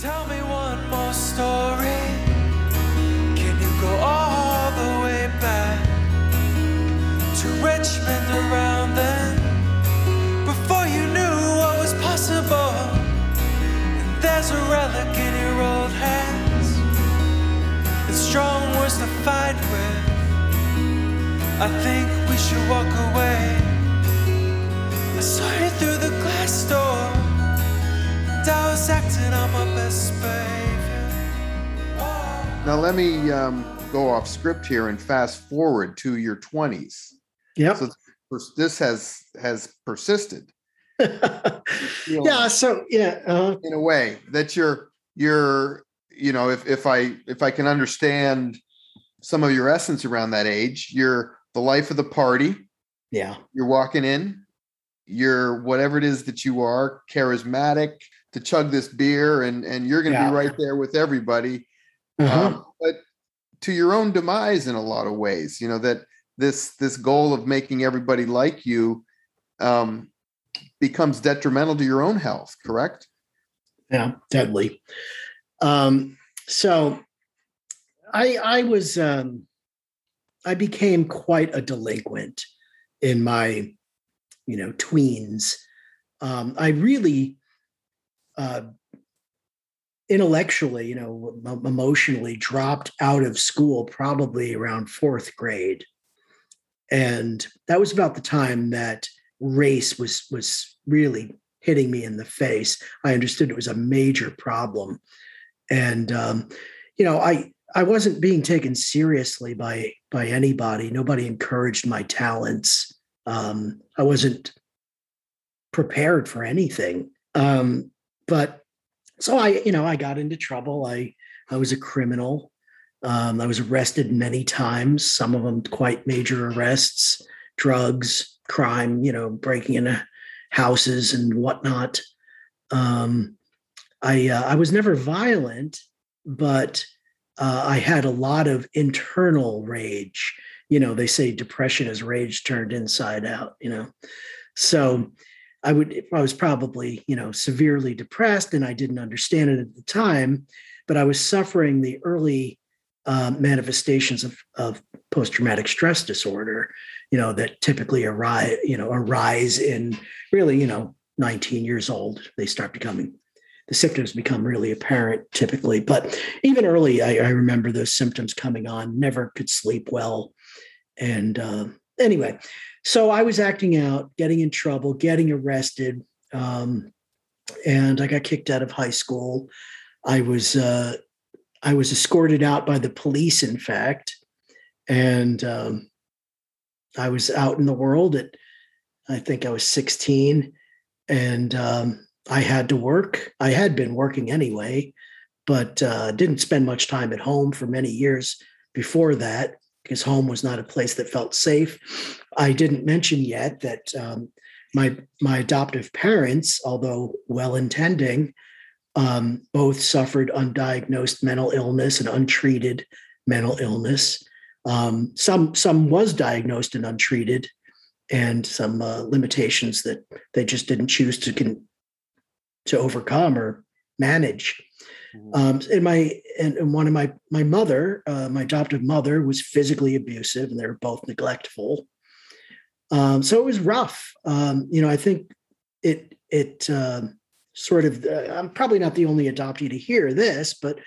Tell me one more story. Can you go all the way back to Richmond around then? Before you knew what was possible. And there's a relic in your old hands. It's strong words to fight with. I think we should walk away. I saw you through the glass door. And I was acting on my best behavior. Whoa. Now let me um, go off script here and fast forward to your 20s. Yep. So this has has persisted yeah. So yeah. Uh, in a way that you're you're you know if if I if I can understand some of your essence around that age, you're the life of the party. yeah. You're walking in, you're whatever it is that you are, charismatic to chug this beer, and and you're going to Yeah. be right there with everybody. Uh-huh. um, but to your own demise in a lot of ways you know that this this goal of making everybody like you um, becomes detrimental to your own health correct yeah deadly um so i i was um i became quite a delinquent in my you know tweens um i really uh intellectually you know em- emotionally dropped out of school probably around fourth grade and that was about the time that race was was really hitting me in the face I understood it was a major problem, and um, you know, I I wasn't being taken seriously by by anybody. Nobody encouraged my talents. Um, I wasn't prepared for anything. Um, but so I, you know, I got into trouble. I I was a criminal. Um, I was arrested many times. Some of them quite major arrests, drugs, crime. You know, breaking into houses and whatnot. Um, I uh, I was never violent, but uh, I had a lot of internal rage. You know, they say depression is rage turned inside out. You know, so I would I was probably you know severely depressed, and I didn't understand it at the time, but I was suffering the early uh, manifestations of, of post traumatic stress disorder. You know that typically arise you know arise in really you know 19 years old they start becoming the symptoms become really apparent typically but even early i, I remember those symptoms coming on never could sleep well and uh, anyway so i was acting out getting in trouble getting arrested um, and i got kicked out of high school i was uh, i was escorted out by the police in fact and um, i was out in the world at i think i was 16 and um, I had to work. I had been working anyway, but uh, didn't spend much time at home for many years before that because home was not a place that felt safe. I didn't mention yet that um, my my adoptive parents, although well intending, um, both suffered undiagnosed mental illness and untreated mental illness. Um, some some was diagnosed and untreated, and some uh, limitations that they just didn't choose to con- to overcome or manage. Um, and my and, and one of my my mother, uh, my adoptive mother, was physically abusive, and they were both neglectful. Um, so it was rough. Um, you know, I think it it um sort of. Uh, I'm probably not the only adoptee to hear this, but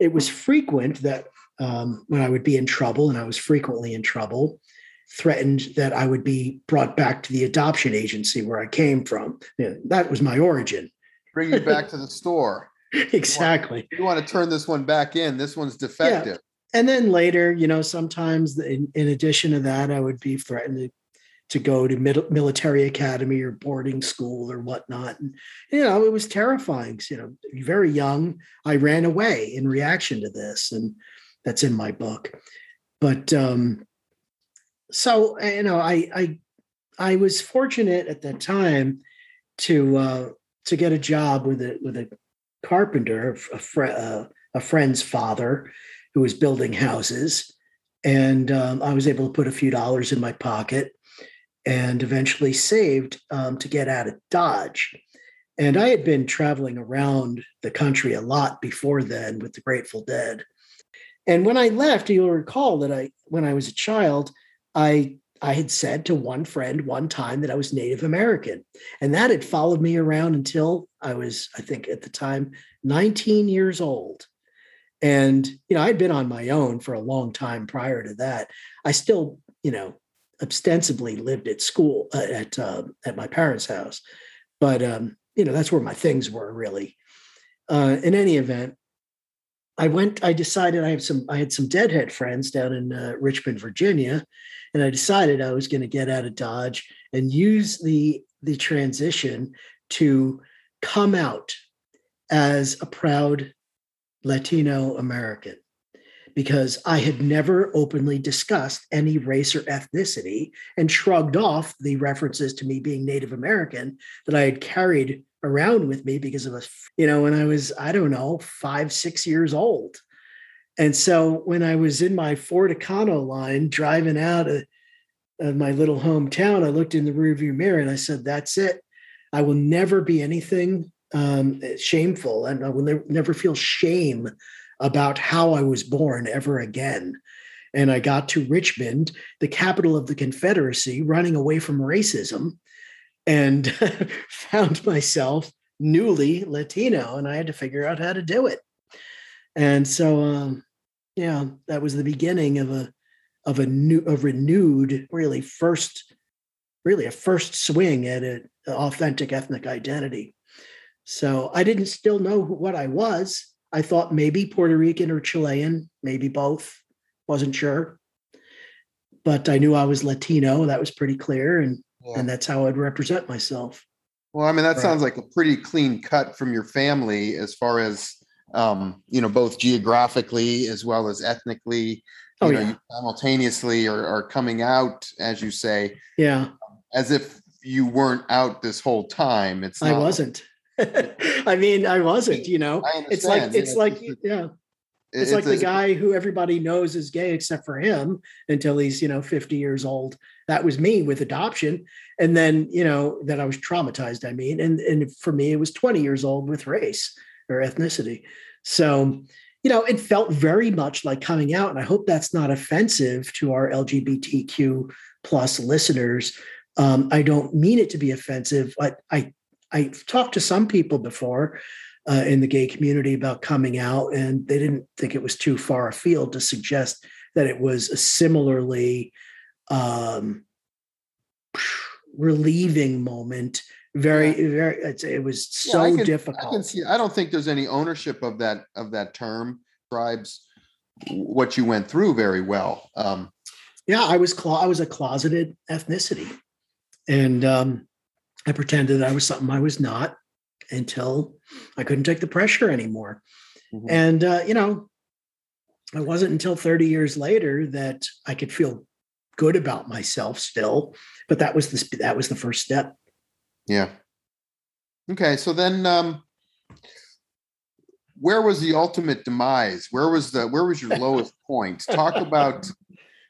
it was frequent that um, when I would be in trouble, and I was frequently in trouble, threatened that I would be brought back to the adoption agency where I came from. You know, that was my origin. bring you back to the store exactly. you want to turn this one back in this one's defective And then later, you know, sometimes in, in addition to that, I would be threatened to, to go to mid- military academy or boarding school or whatnot. And, you know, it was terrifying. You know, very young, I ran away in reaction to this. And that's in my book. But um, so, you know, I, I, I was fortunate at that time to, uh, to get a job with a, with a carpenter, a, fr- uh, a friend's father who was building houses. And um, I was able to put a few dollars in my pocket and eventually saved um, to get out of Dodge. And I had been traveling around the country a lot before then with the Grateful Dead. And when I left, you'll recall that I, when I was a child, I I had said to one friend one time that I was Native American. And that had followed me around until I was, I think at the time, 19 years old. And, you know, I'd been on my own for a long time prior to that. I still, you know, ostensibly lived at school uh, at uh, at my parents' house, but um, you know that's where my things were really. Uh, in any event, I went. I decided I have some. I had some deadhead friends down in uh, Richmond, Virginia, and I decided I was going to get out of Dodge and use the the transition to come out as a proud Latino American because I had never openly discussed any race or ethnicity and shrugged off the references to me being Native American that I had carried around with me because of a, you know, when I was, I don't know, five, six years old. And so when I was in my Ford Econoline driving out of, of my little hometown, I looked in the rearview mirror and I said, that's it. I will never be anything um, shameful and I will ne- never feel shame about how I was born ever again. And I got to Richmond, the capital of the Confederacy, running away from racism, and found myself newly Latino, and I had to figure out how to do it. And so, um, yeah, that was the beginning of a of a new, a renewed, really first, really a first swing at an authentic ethnic identity. So I didn't still know what I was. I thought maybe Puerto Rican or Chilean, maybe both. Wasn't sure. But I knew I was Latino. That was pretty clear. And, yeah. and that's how I'd represent myself. Well, I mean, that right. sounds like a pretty clean cut from your family as far as, um, you know, both geographically as well as ethnically. Oh, you know, yeah. simultaneously are, are coming out, as you say. Yeah. As if you weren't out this whole time. It's I wasn't. I mean, I wasn't, you know. It's like it's like yeah. It's, it's like the guy who everybody knows is gay except for him until he's, you know, 50 years old. That was me with adoption. And then, you know, that I was traumatized, I mean. And and for me, it was 20 years old with race or ethnicity. So, you know, it felt very much like coming out. And I hope that's not offensive to our LGBTQ plus listeners. Um, I don't mean it to be offensive, but I I've talked to some people before uh, in the gay community about coming out, and they didn't think it was too far afield to suggest that it was a similarly um, relieving moment. Very, very. it was so yeah, can, difficult. I can see. I don't think there's any ownership of that of that term. Tribes, what you went through very well. Um, yeah, I was clo- I was a closeted ethnicity, and um, I pretended I was something I was not until I couldn't take the pressure anymore. Mm-hmm. And, uh, you know, it wasn't until 30 years later that I could feel good about myself still, but that was the, that was the first step. Yeah. Okay. So then, um, where was the ultimate demise? Where was the, where was your lowest point? Talk about,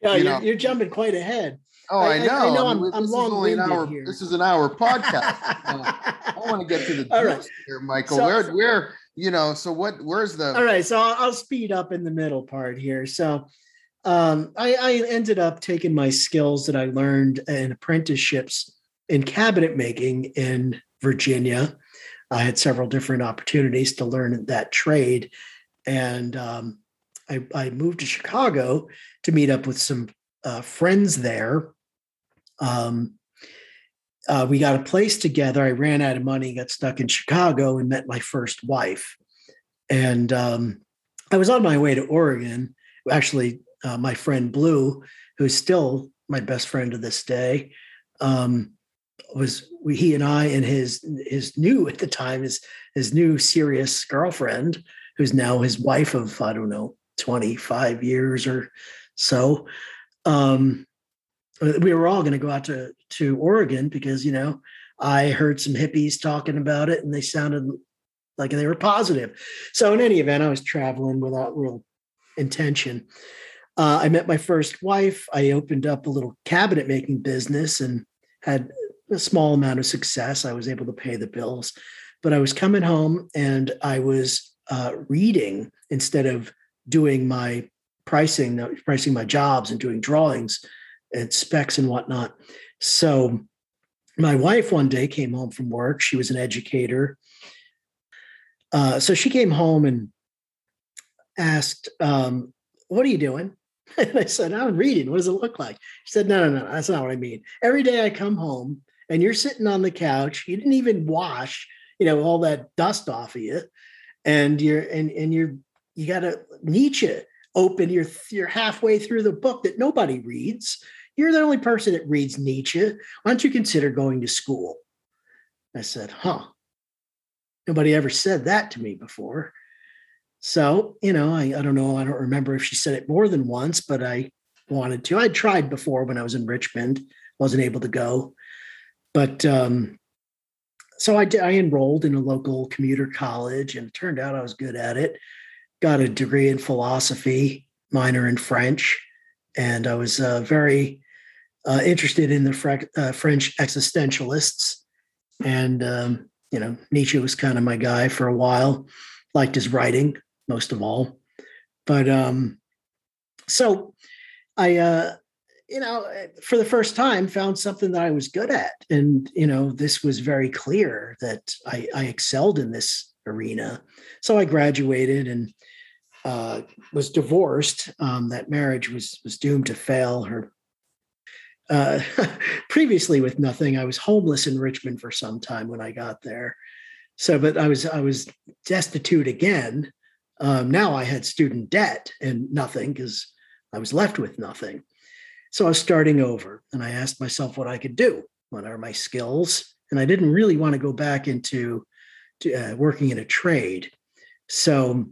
yeah, you are you're jumping quite ahead. Oh, I, I know. I, know. I mean, I'm, I'm long an hour, here. This is an hour podcast. uh, I want to get to the All right. here, Michael. So, where, where, you know, so what? Where's the? All right, so I'll, I'll speed up in the middle part here. So, um, I, I ended up taking my skills that I learned in apprenticeships in cabinet making in Virginia. I had several different opportunities to learn that trade, and um, I, I moved to Chicago to meet up with some uh, friends there. Um, uh, we got a place together. I ran out of money, got stuck in Chicago, and met my first wife. And um, I was on my way to Oregon. Actually, uh, my friend Blue, who's still my best friend to this day, um, was he and I and his his new at the time his his new serious girlfriend, who's now his wife of I don't know twenty five years or so. Um, we were all going to go out to to Oregon because you know I heard some hippies talking about it and they sounded like they were positive. So in any event, I was traveling without real intention. Uh, I met my first wife. I opened up a little cabinet making business and had a small amount of success. I was able to pay the bills. but I was coming home and I was uh, reading instead of doing my pricing, uh, pricing my jobs and doing drawings and specs and whatnot. So my wife one day came home from work. She was an educator. Uh, so she came home and asked, um, What are you doing? And I said, I'm reading. What does it look like? She said, No, no, no, that's not what I mean. Every day I come home and you're sitting on the couch. You didn't even wash, you know, all that dust off of you. And you're and and you're you got to Nietzsche open. You're you're halfway through the book that nobody reads. You're the only person that reads Nietzsche. Why don't you consider going to school? I said, huh. Nobody ever said that to me before. So, you know, I, I don't know. I don't remember if she said it more than once, but I wanted to. I tried before when I was in Richmond, wasn't able to go. But um, so I, I enrolled in a local commuter college and it turned out I was good at it. Got a degree in philosophy, minor in French. And I was uh, very uh, interested in the Fre- uh, French existentialists. And, um, you know, Nietzsche was kind of my guy for a while, liked his writing most of all. But um, so I, uh, you know, for the first time found something that I was good at. And, you know, this was very clear that I, I excelled in this arena. So I graduated and uh, was divorced. Um, that marriage was was doomed to fail. Her uh, previously with nothing. I was homeless in Richmond for some time when I got there. So, but I was I was destitute again. Um, now I had student debt and nothing because I was left with nothing. So I was starting over, and I asked myself what I could do. What are my skills? And I didn't really want to go back into to, uh, working in a trade. So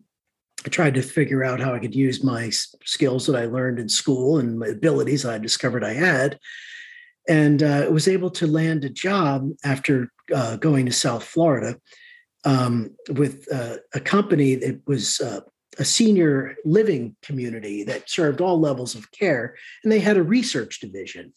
I tried to figure out how I could use my skills that I learned in school and my abilities that I discovered I had, and uh, was able to land a job after uh, going to South Florida um, with uh, a company that was uh, a senior living community that served all levels of care, and they had a research division.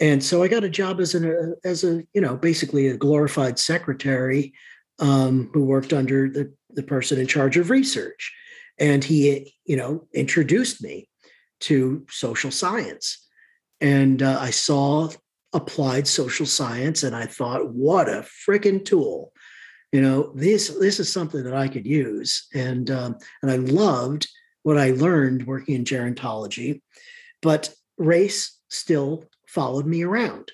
And so I got a job as an uh, as a you know basically a glorified secretary um, who worked under the, the person in charge of research. And he, you know, introduced me to social science. And uh, I saw applied social science and I thought, what a freaking tool. You know, this this is something that I could use. And um, and I loved what I learned working in gerontology, but race still followed me around.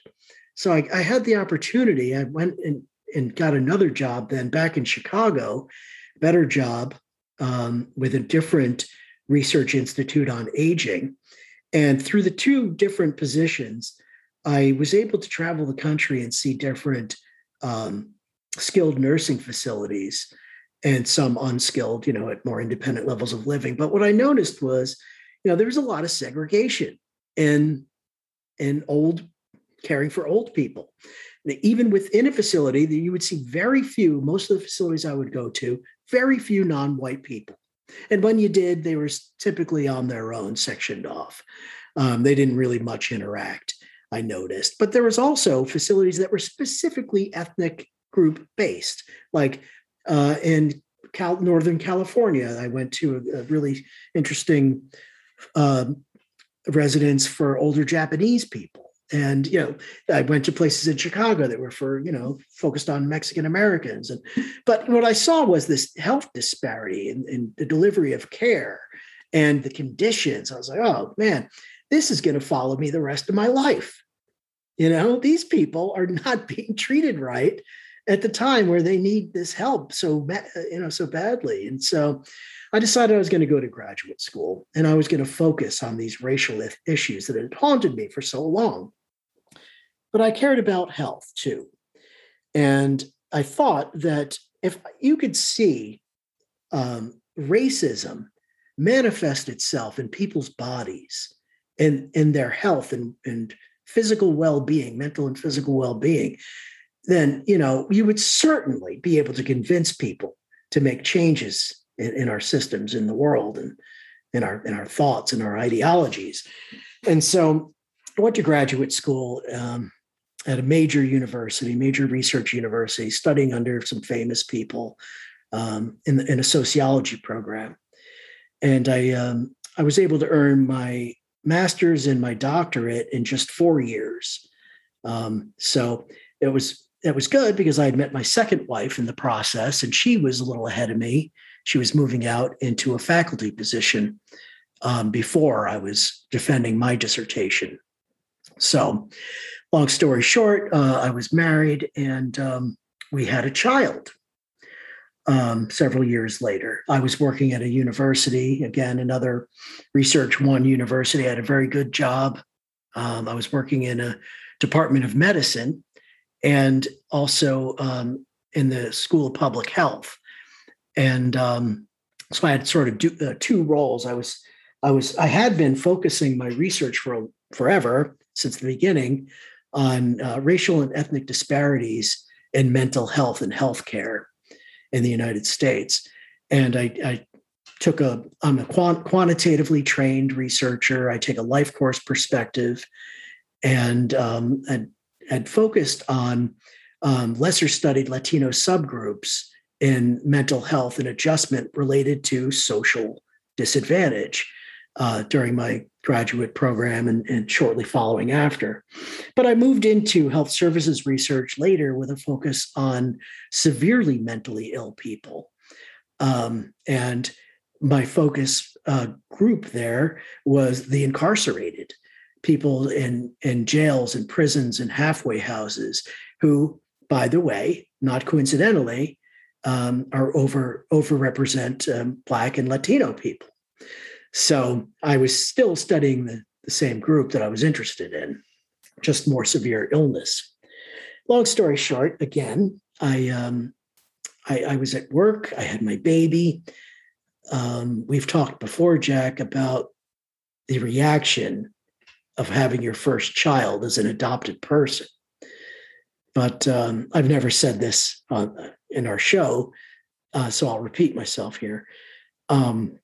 So I, I had the opportunity. I went and and got another job then back in Chicago, better job um, with a different research institute on aging. And through the two different positions, I was able to travel the country and see different um, skilled nursing facilities and some unskilled, you know, at more independent levels of living. But what I noticed was, you know, there was a lot of segregation in in old caring for old people. Even within a facility that you would see very few most of the facilities i would go to very few non-white people. And when you did they were typically on their own sectioned off. Um, they didn't really much interact i noticed. But there was also facilities that were specifically ethnic group based like uh, in Cal- northern california i went to a, a really interesting uh, residence for older japanese people. And you know i went to places in chicago that were for you know focused on mexican americans. And but what i saw was this health disparity in, in the delivery of care and the conditions. I was like oh man this is going to follow me the rest of my life. You know these people are not being treated right at the time where they need this help so you know so badly and so I decided I was going to go to graduate school and I was going to focus on these racial issues that had haunted me for so long but I cared about health too. And I thought that if you could see um, racism manifest itself in people's bodies and in their health and, and physical well-being, mental and physical well-being, then you know you would certainly be able to convince people to make changes in, in our systems in the world and in our in our thoughts and our ideologies. And so I went to graduate school um, at a major university, major research university, studying under some famous people um, in, in a sociology program. And I, um, I was able to earn my master's and my doctorate in just four years. Um, so it was it was good because I had met my second wife in the process, and she was a little ahead of me. She was moving out into a faculty position um, before I was defending my dissertation. So, long story short, uh, I was married and um, we had a child um, several years later. I was working at a university, again, another Research One university. I had a very good job. Um, I was working in a Department of Medicine and also um, in the School of Public Health. And um, so I had sort of do, uh, two roles. I was, I was, I had been focusing my research for forever since the beginning on uh, racial and ethnic disparities in mental health and healthcare in the United States. And I, I took a, I'm a quant, quantitatively trained researcher. I take a life course perspective and um, had, had focused on um, lesser studied Latino subgroups in mental health and adjustment related to social disadvantage uh, during my graduate program and, and, shortly following after. But I moved into health services research later with a focus on severely mentally ill people. Um, and my focus uh, group there was the incarcerated people in, in jails and prisons and halfway houses who, by the way, not coincidentally, um, are over overrepresent um, Black and Latino people. So I was still studying the, the same group that I was interested in, just more severe illness. Long story short, again, I um, I, I was at work. I had my baby. Um, we've talked before, Jack, about the reaction of having your first child as an adopted person. But um, I've never said this uh, in our show, uh, so I'll repeat myself here. Um,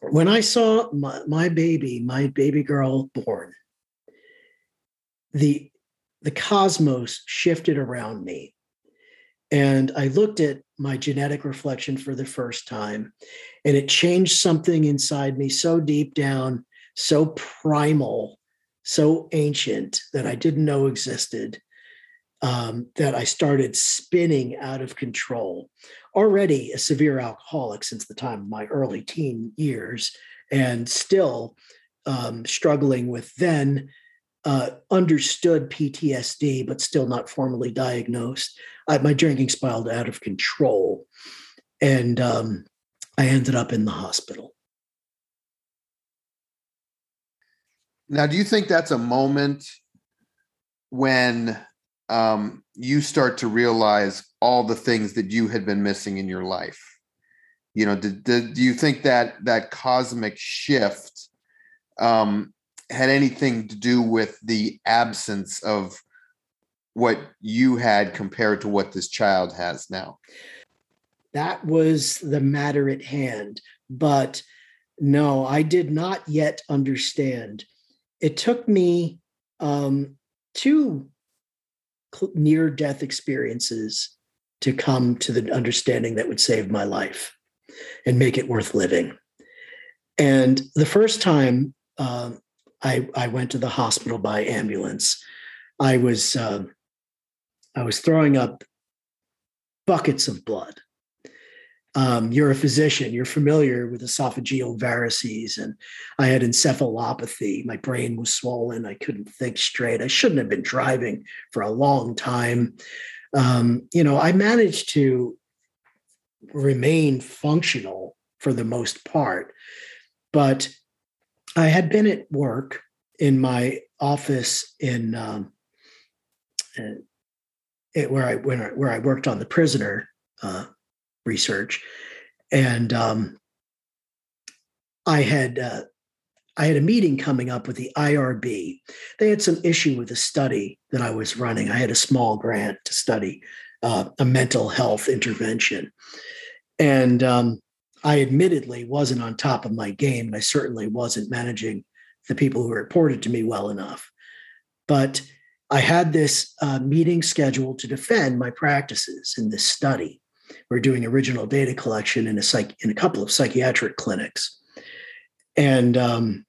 when I saw my, my baby, my baby girl born, the the cosmos shifted around me. And I looked at my genetic reflection for the first time, and it changed something inside me so deep down, so primal, so ancient that I didn't know existed, um, that I started spinning out of control already a severe alcoholic since the time of my early teen years and still um, struggling with then uh, understood PTSD, but still not formally diagnosed. I, my drinking spiraled out of control. And um, I ended up in the hospital. Now, do you think that's a moment when um, you start to realize all the things that you had been missing in your life? You know did, did do you think that that cosmic shift um, had anything to do with the absence of what you had compared to what this child has now? That was the matter at hand but no i did not yet understand it took me um, two near death experiences to come to the understanding that would save my life and make it worth living. And the first time uh, I, I went to the hospital by ambulance, I was uh, I was throwing up buckets of blood. Um, you're a physician, you're familiar with esophageal varices, and I had encephalopathy. My brain was swollen. I couldn't think straight. I shouldn't have been driving for a long time um, you know, I managed to remain functional for the most part, but I had been at work in my office in um, uh, it, where I when I, where I worked on the prisoner uh, research, and um, I had uh, I had a meeting coming up with the IRB. They had some issue with a study that I was running. I had a small grant to study uh, a mental health intervention. And um, I admittedly wasn't on top of my game, and I certainly wasn't managing the people who reported to me well enough. But I had this uh, meeting scheduled to defend my practices in this study. We're doing original data collection in a psych in a couple of psychiatric clinics, and um,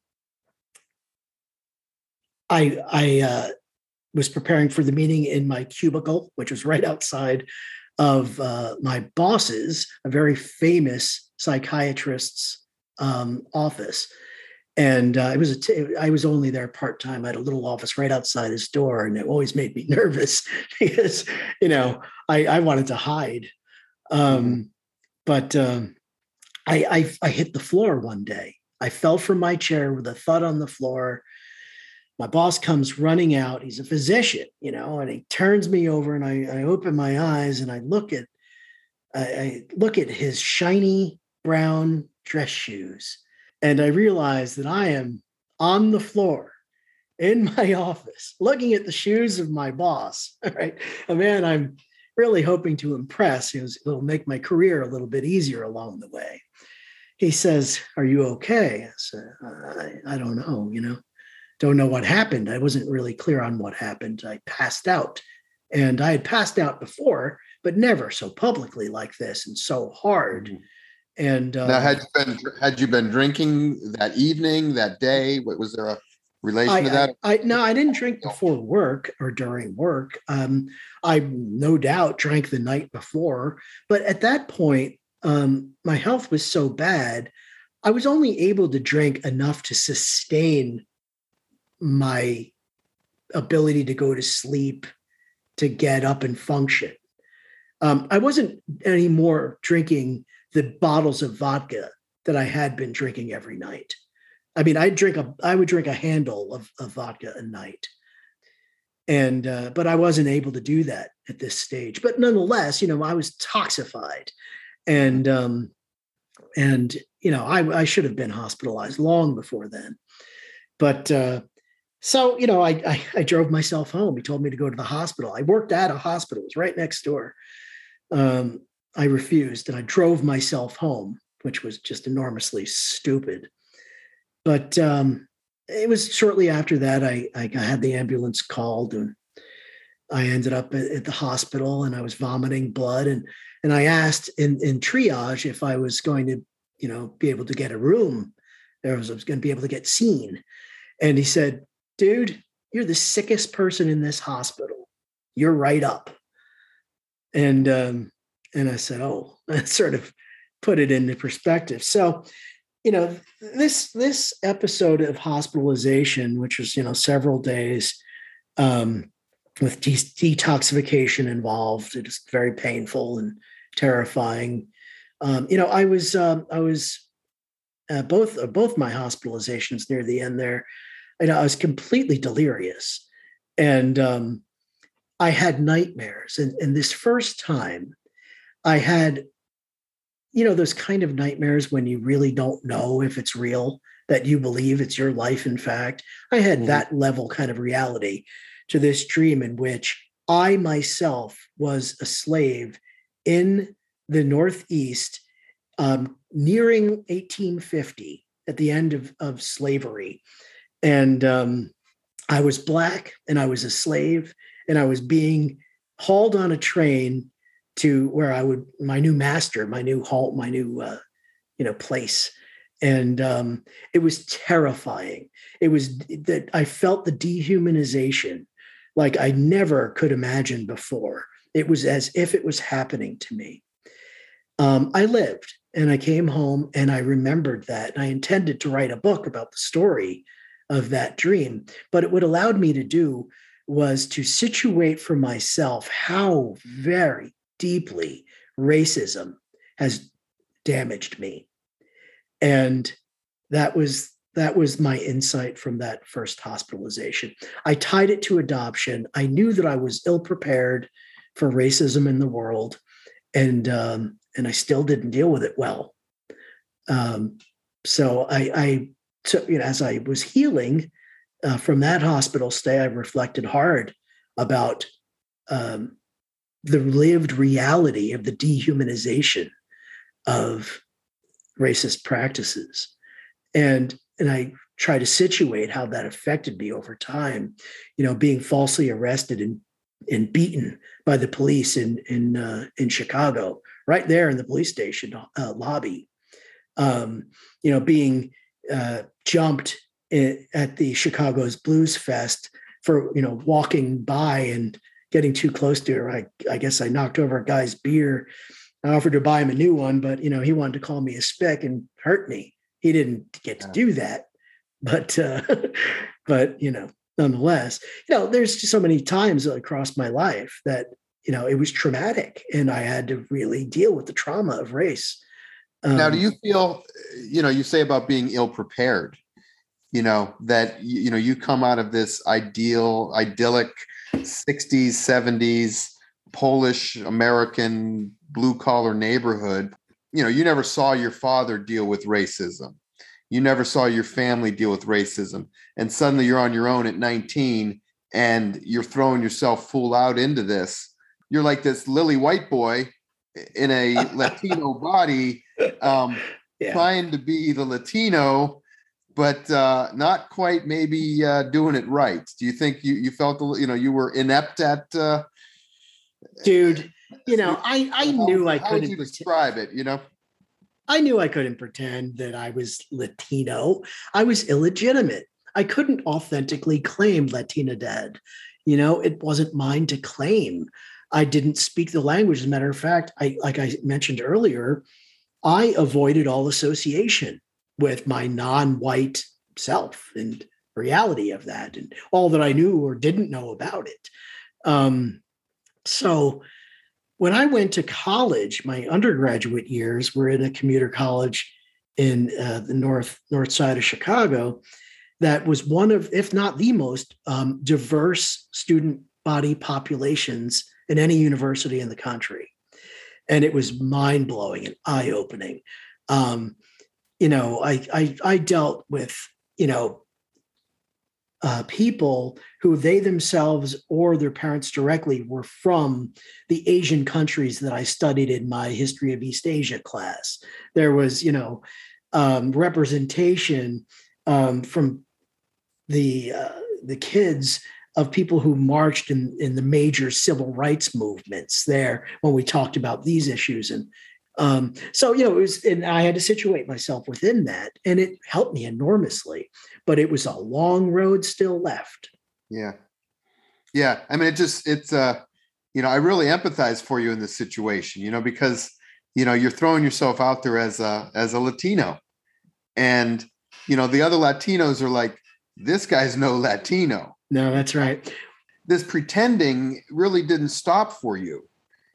I I uh, was preparing for the meeting in my cubicle, which was right outside of uh, my boss's, a very famous psychiatrist's um, office. And uh, it was a t- I was only there part time. I had a little office right outside his door, and it always made me nervous because you know I, I wanted to hide. Um, mm-hmm. But um, I, I I hit the floor one day. I fell from my chair with a thud on the floor my boss comes running out. He's a physician, you know, and he turns me over and I, I open my eyes and I look at I, I look at his shiny brown dress shoes and I realize that I am on the floor in my office looking at the shoes of my boss. Right. A man I'm really hoping to impress. It will make my career a little bit easier along the way. He says, Are you okay? I said, I, I don't know, you know don't know what happened. I wasn't really clear on what happened. I passed out. And I had passed out before, but never so publicly like this and so hard. Mm-hmm. And uh, now, had you been had you been drinking that evening, that day? What was there a relation I, to that? I, I, no, I didn't drink before work or during work. Um, I no doubt drank the night before, but at that point, um, my health was so bad, I was only able to drink enough to sustain my ability to go to sleep, to get up and function. Um, I wasn't anymore drinking the bottles of vodka that I had been drinking every night. I mean, I drink a, I would drink a handle of, of vodka a night, and uh, but I wasn't able to do that at this stage. But nonetheless, you know, I was toxified, and um, and you know, I, I should have been hospitalized long before then. But uh, so, you know, I, I, I drove myself home. He told me to go to the hospital. I worked at a hospital, it was right next door. Um, I refused and I drove myself home, which was just enormously stupid. But um, it was shortly after that I, I had the ambulance called and I ended up at, the hospital and I was vomiting blood and and I asked in in triage if I was going to, you know, be able to get a room, or was, I was going to be able to get seen. And he said, dude, you're the sickest person in this hospital. You're right up. And um, and I said, oh, that sort of put it into perspective. So, you know, this this episode of hospitalization, which was you know several days, um, with de- detoxification involved, it is very painful and terrifying. Um, you know, I was um, I was uh, both uh, both my hospitalizations near the end there you know I was completely delirious. And um, I had nightmares. And, and this first time, I had, you know, those kind of nightmares when you really don't know if it's real, that you believe it's your life, in fact. I had mm-hmm. that level kind of reality to this dream in which I myself was a slave in the Northeast, um, nearing 1850 at the end of, of slavery and um, I was black and I was a slave and I was being hauled on a train to where I would my new master, my new halt, my new uh, you know place, and um, it was terrifying. It was that I felt the dehumanization like I never could imagine before. It was as if it was happening to me. Um, I lived and I came home and I remembered that. And I intended to write a book about the story of that dream. But what allowed me to do was to situate for myself how very deeply racism has damaged me. And that was that was my insight from that first hospitalization. I tied it to adoption. I knew that I was ill prepared for racism in the world, and um, and I still didn't deal with it well. Um, so I, I so you know, as I was healing uh, from that hospital stay, I reflected hard about um, the lived reality of the dehumanization of racist practices, and and I try to situate how that affected me over time. You know, being falsely arrested and and beaten by the police in in uh, in Chicago, right there in the police station uh, lobby. Um, you know, being uh, jumped at the Chicago's Blues Fest for you know walking by and getting too close to her. I, I guess I knocked over a guy's beer. I offered to buy him a new one, but you know he wanted to call me a spick and hurt me. He didn't get to do that, but uh, but you know nonetheless, you know there's just so many times across my life that you know it was traumatic, and I had to really deal with the trauma of race. Um, now, do um, you feel you know you say about being ill prepared? You know that you know you come out of this ideal idyllic 60s 70s Polish American blue collar neighborhood, you know, you never saw your father deal with racism. You never saw your family deal with racism. And suddenly you're on your own at 19 and you're throwing yourself full out into this. You're like this lily white boy in a Latino body, um, yeah. trying to be the Latino, but uh, not quite maybe uh, doing it right. Do you think you, you felt, you know, you were inept at, uh, dude, you know, I I how, knew I couldn't. Would you describe it? You know, I knew I couldn't pretend that I was Latino. I was illegitimate. I couldn't authentically claim Latinidad. You know, it wasn't mine to claim. I didn't speak the language. As a matter of fact, I like I mentioned earlier, I avoided all association with my non-white self and reality of that and all that I knew or didn't know about it. Um, so when I went to college, my undergraduate years were in a commuter college in uh, the north north side of Chicago. That was one of, if not the most um, diverse student body populations in any university in the country, and it was mind blowing and eye opening. Um, you know, I, I I dealt with you know uh, people who they themselves or their parents directly were from the Asian countries that I studied in my history of East Asia class. There was, you know, um, representation um, from the uh, the kids of people who marched in, in the major civil rights movements there when we talked about these issues and um, so you know it was and i had to situate myself within that and it helped me enormously but it was a long road still left. Yeah. Yeah. I mean, it just, it's, uh, you know, I really empathize for you in this situation, you know, because, you know, you're throwing yourself out there as a, as a Latino and, you know, the other Latinos are like, this guy's no Latino. No, that's right. This pretending really didn't stop for you,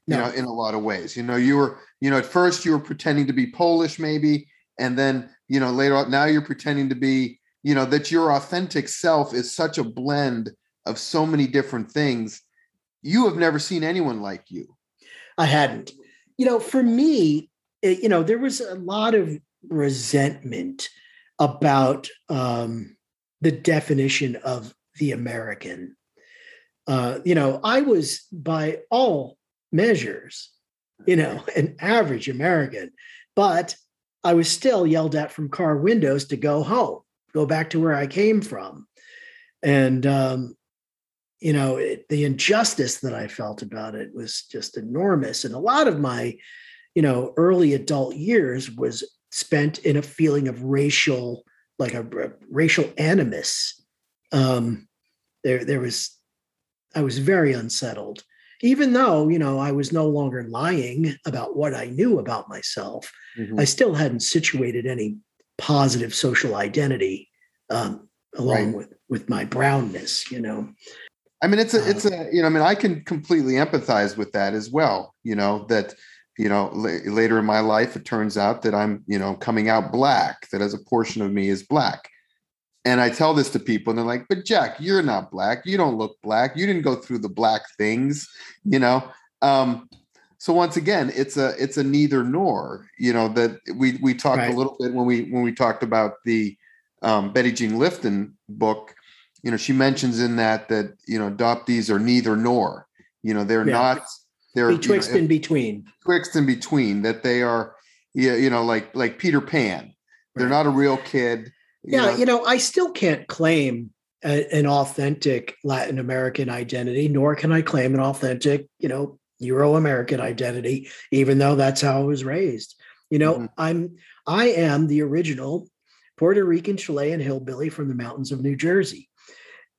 no. you know, in a lot of ways. You know, you were, you know, at first you were pretending to be Polish, maybe, and then, you know, later on, now you're pretending to be you know that your authentic self is such a blend of so many different things you have never seen anyone like you i hadn't you know for me you know there was a lot of resentment about um, the definition of the american uh, you know i was by all measures you know an average american but i was still yelled at from car windows to go home go back to where I came from. And, um, you know, it, the injustice that I felt about it was just enormous. And a lot of my, you know, early adult years was spent in a feeling of racial, like a, a racial animus. Um, there, there was, I was very unsettled, even though, you know, I was no longer lying about what I knew about myself. Mm-hmm. I still hadn't situated any positive social identity um, along right. with with my brownness you know i mean it's a it's uh, a you know i mean i can completely empathize with that as well you know that you know l- later in my life it turns out that i'm you know coming out black that as a portion of me is black and i tell this to people and they're like but jack you're not black. You don't look black. You didn't go through the black things you know? Um so once again it's a it's a neither nor you know that we we talked right. a little bit when we when we talked about the um, Betty Jean Lifton book. You know she mentions in that that you know adoptees are neither nor. You know they're yeah. not they're betwixt you know, in between. twixt in between that they are yeah you know like like peter pan. They're right. not a real kid Yeah, you know, I still can't claim a, an authentic Latin American identity, nor can I claim an authentic, you know, Euro American identity, even though that's how I was raised. You know, mm-hmm. I'm I am the original Puerto Rican Chilean hillbilly from the mountains of New Jersey.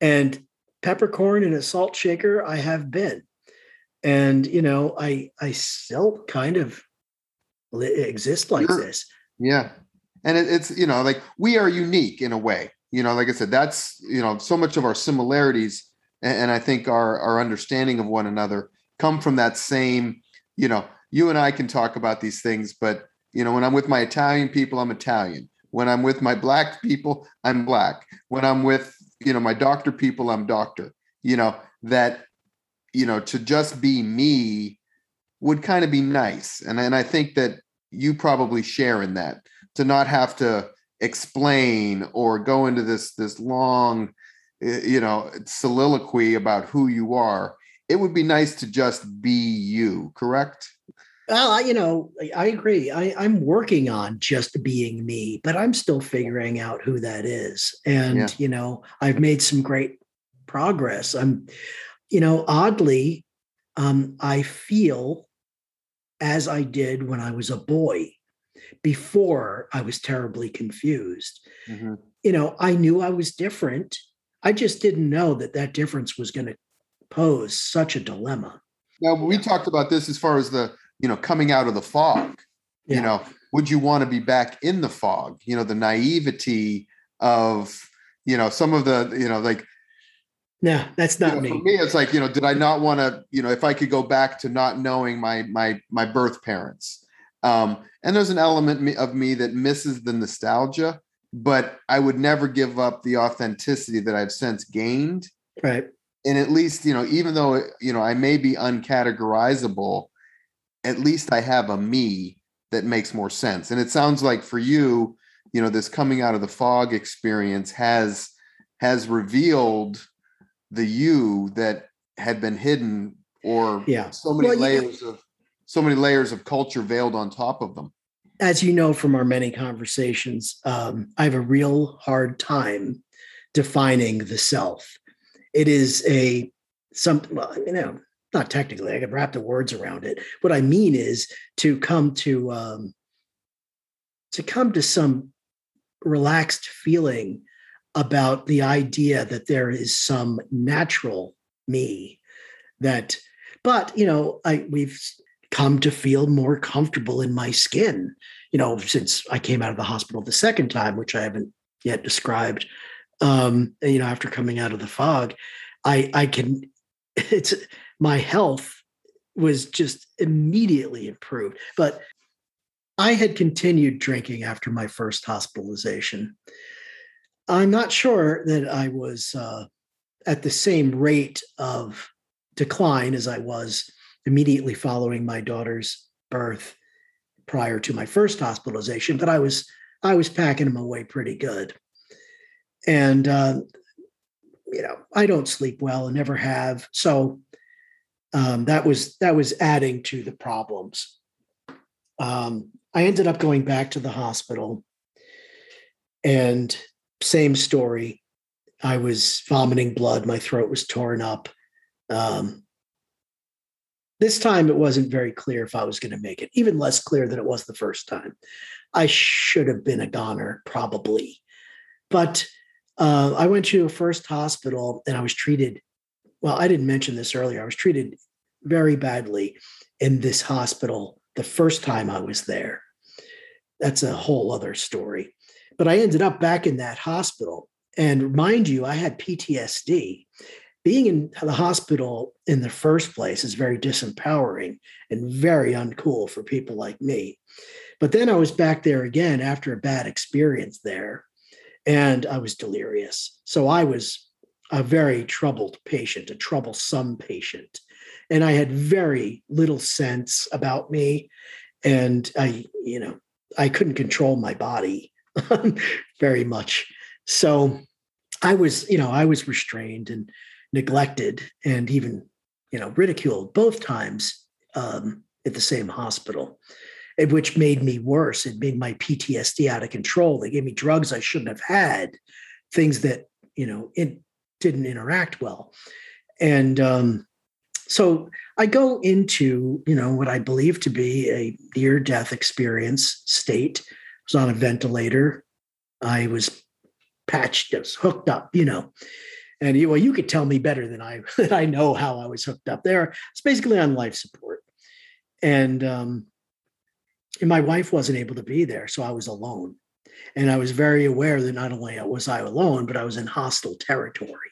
And peppercorn and a salt shaker, I have been. And you know, I I still kind of exist like sure. this. Yeah. And it, it's, you know, like we are unique in a way. You know, like I said, that's, you know, so much of our similarities and, and I think our our understanding of one another come from that same, you know, you and I can talk about these things, but you know, when I'm with my Italian people, I'm Italian. When I'm with my black people, I'm black. When I'm with, you know, my doctor people, I'm doctor. You know, that, you know, to just be me would kind of be nice. And, and I think that you probably share in that to not have to explain or go into this this long you know soliloquy about who you are. It would be nice to just be you correct? Well I, you know i agree. I, i'm working on just being me but i'm still figuring out who that is. And yeah. you know i've made some great progress. I'm you know oddly um, i feel as I did when I was a boy before I was terribly confused. Mm-hmm. You know, I knew I was different. I just didn't know that that difference was going to pose such a dilemma. Now, we talked about this as far as the, you know, coming out of the fog. Yeah. You know, would you want to be back in the fog? You know, the naivety of, you know, some of the, you know, like no, that's not you know, me. For me, it's like you know, did I not want to? You know, if I could go back to not knowing my my my birth parents, um, and there's an element of me that misses the nostalgia, but I would never give up the authenticity that I've since gained. Right. And at least you know, even though you know I may be uncategorizable, at least I have a me that makes more sense. And it sounds like for you, you know, this coming out of the fog experience has has revealed the you that had been hidden or yeah. so many well, layers of so many layers of culture veiled on top of them. As you know from our many conversations um, i have a real hard time defining the self. It is a some well, you know not technically i could wrap the words around it. What i mean is to come to um, to come to some relaxed feeling about the idea that there is some natural me that but you know i we've come to feel more comfortable in my skin you know since i came out of the hospital the second time which i haven't yet described um you know after coming out of the fog i i can it's my health was just immediately improved but i had continued drinking after my first hospitalization. I'm not sure that I was uh, at the same rate of decline as I was immediately following my daughter's birth prior to my first hospitalization, but I was I was packing them away pretty good. And uh, you know, I don't sleep well and never have, so um, that was that was adding to the problems. Um, I ended up going back to the hospital, and same story. I was vomiting blood. My throat was torn up. Um, this time it wasn't very clear if I was going to make it, even less clear than it was the first time. I should have been a goner, probably. But uh, I went to a first hospital and I was treated. Well, I didn't mention this earlier. I was treated very badly in this hospital the first time I was there. That's a whole other story. But I ended up back in that hospital. And mind you, I had PTSD. Being in the hospital in the first place is very disempowering and very uncool for people like me. But then I was back there again after a bad experience there, and I was delirious. So I was a very troubled patient, a troublesome patient. And I had very little sense about me. And I, you know, I couldn't control my body. very much. So I was, you know, I was restrained and neglected and even, you know, ridiculed both times um, at the same hospital. which made me worse. It made my PTSD out of control. They gave me drugs I shouldn't have had, things that, you know, it didn't interact well. And um, so I go into, you know, what I believe to be a near death experience state. I was on a ventilator. I was patched, I was hooked up, you know. And you, well, you could tell me better than I that I know how I was hooked up there. It's basically on life support. And um, and my wife wasn't able to be there, so I was alone. And I was very aware that not only was I alone, but I was in hostile territory.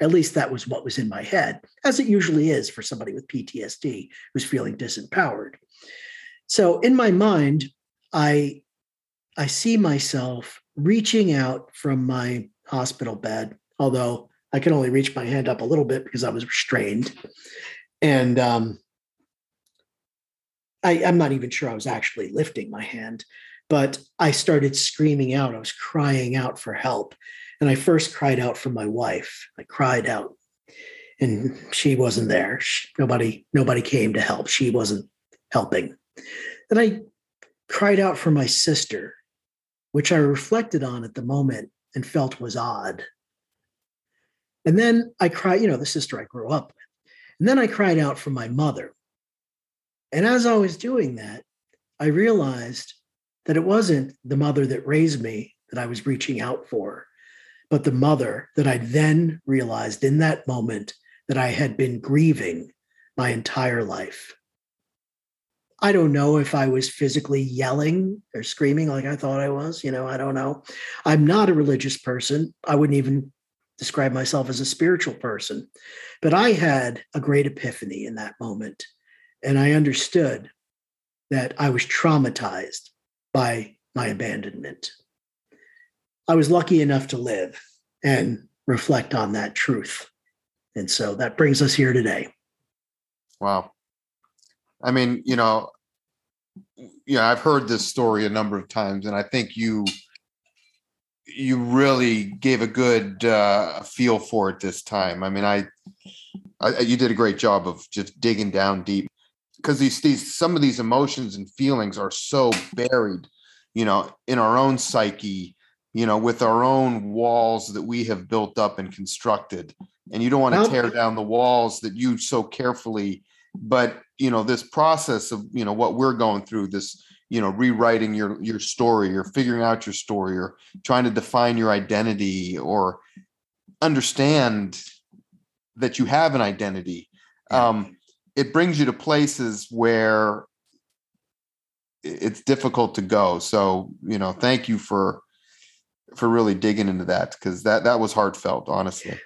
At least that was what was in my head, as it usually is for somebody with PTSD who's feeling disempowered. So in my mind, I I see myself reaching out from my hospital bed, although I can only reach my hand up a little bit because I was restrained. And um, I, I'm not even sure I was actually lifting my hand, but I started screaming out. I was crying out for help. And I first cried out for my wife. I cried out and she wasn't there. She, nobody, nobody came to help. She wasn't helping. Then I cried out for my sister, which I reflected on at the moment and felt was odd. And then I cried, you know, the sister I grew up with. And then I cried out for my mother, and as I was doing that, I realized that it wasn't the mother that raised me that I was reaching out for, but the mother that I then realized in that moment that I had been grieving my entire life. I don't know if I was physically yelling or screaming like I thought I was. You know, I don't know. I'm not a religious person. I wouldn't even describe myself as a spiritual person. But I had a great epiphany in that moment. And I understood that I was traumatized by my abandonment. I was lucky enough to live and reflect on that truth. And so that brings us here today. Wow. I mean, you know, yeah, I've heard this story a number of times, and I think you you really gave a good uh, feel for it this time. I mean, I, I you did a great job of just digging down deep because these these some of these emotions and feelings are so buried you know in our own psyche you know with our own walls that we have built up and constructed and you don't want to tear down the walls that you so carefully but you know this process of you know what we're going through this you know rewriting your your story or figuring out your story or trying to define your identity or understand that you have an identity um it brings you to places where it's difficult to go. So, you know, thank you for for really digging into that because that that was heartfelt, honestly.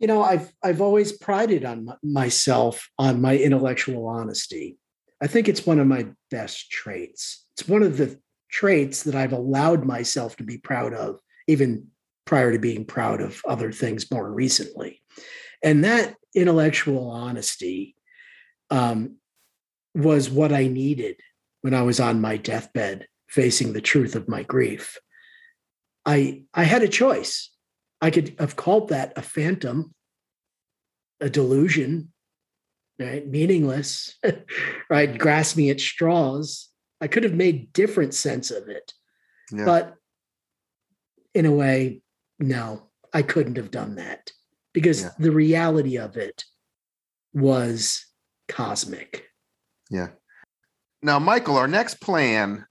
You know, I've I've always prided on myself on my intellectual honesty. I think it's one of my best traits. It's one of the traits that I've allowed myself to be proud of, even prior to being proud of other things more recently. And that intellectual honesty um, was what I needed when I was on my deathbed, facing the truth of my grief. I I had a choice. I could have called that a phantom, a delusion, right? Meaningless, right? Grasping at straws. I could have made different sense of it. Yeah. But in a way, no, I couldn't have done that because yeah. the reality of it was cosmic. Yeah. Now, Michael, our next plan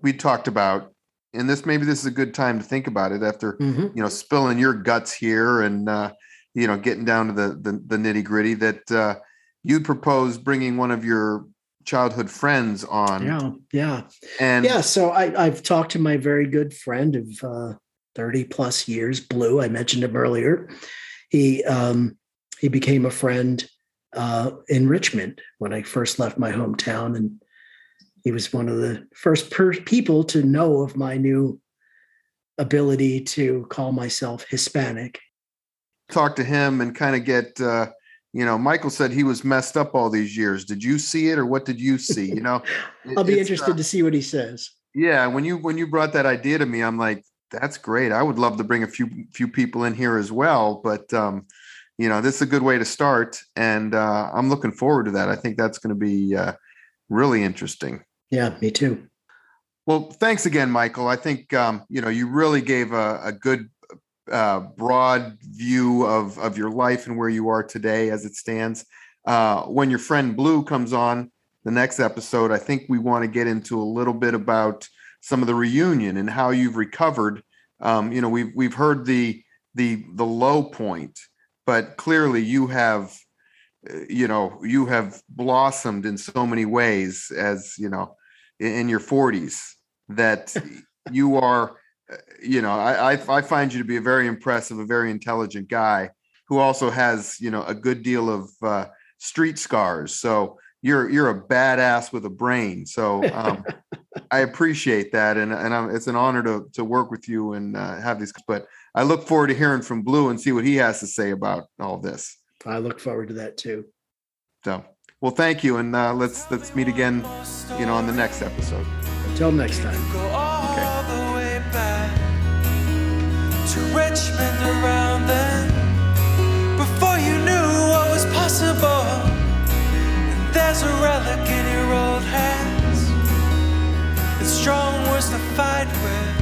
we talked about, and this maybe this is a good time to think about it after mm-hmm. you know spilling your guts here and uh, you know getting down to the the, the nitty gritty that uh, you proposed bringing one of your childhood friends on. Yeah, yeah, and yeah. So I, I've talked to my very good friend of uh, thirty plus years, Blue. I mentioned him earlier. He um, he became a friend uh, in Richmond when I first left my hometown. And he was one of the first per- people to know of my new ability to call myself Hispanic. Talk to him and kind of get, uh, you know, Michael said he was messed up all these years. Did you see it or what did you see? You know, I'll be interested uh, to see what he says. Yeah. When you, when you brought that idea to me, I'm like, that's great. I would love to bring a few, few people in here as well. But, um, you know, this is a good way to start, and uh, I'm looking forward to that. I think that's going to be uh, really interesting. Yeah, me too. Well, thanks again, Michael. I think um, you know you really gave a, a good, uh, broad view of of your life and where you are today as it stands. Uh, when your friend Blue comes on the next episode, I think we want to get into a little bit about some of the reunion and how you've recovered. Um, you know, we've we've heard the the the low point, but clearly you have, uh, you know, you have blossomed in so many ways as you know in your 40s that you are you know I, I find you to be a very impressive a very intelligent guy who also has you know a good deal of uh, street scars. So you're you're a badass with a brain. So um, i appreciate that. And, and I'm, it's an honor to, to work with you and uh, have these but i look forward to hearing from blue and see what he has to say about all this. I look forward to that too. So well, thank you, and uh, let's let's meet again, you know, on the next episode. Until next time. And there's a relic in your old hands. It's strong words to fight with.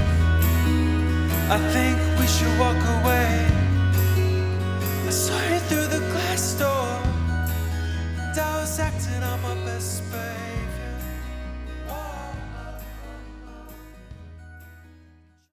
I think we should walk away. I saw you through the glass door. and I was acting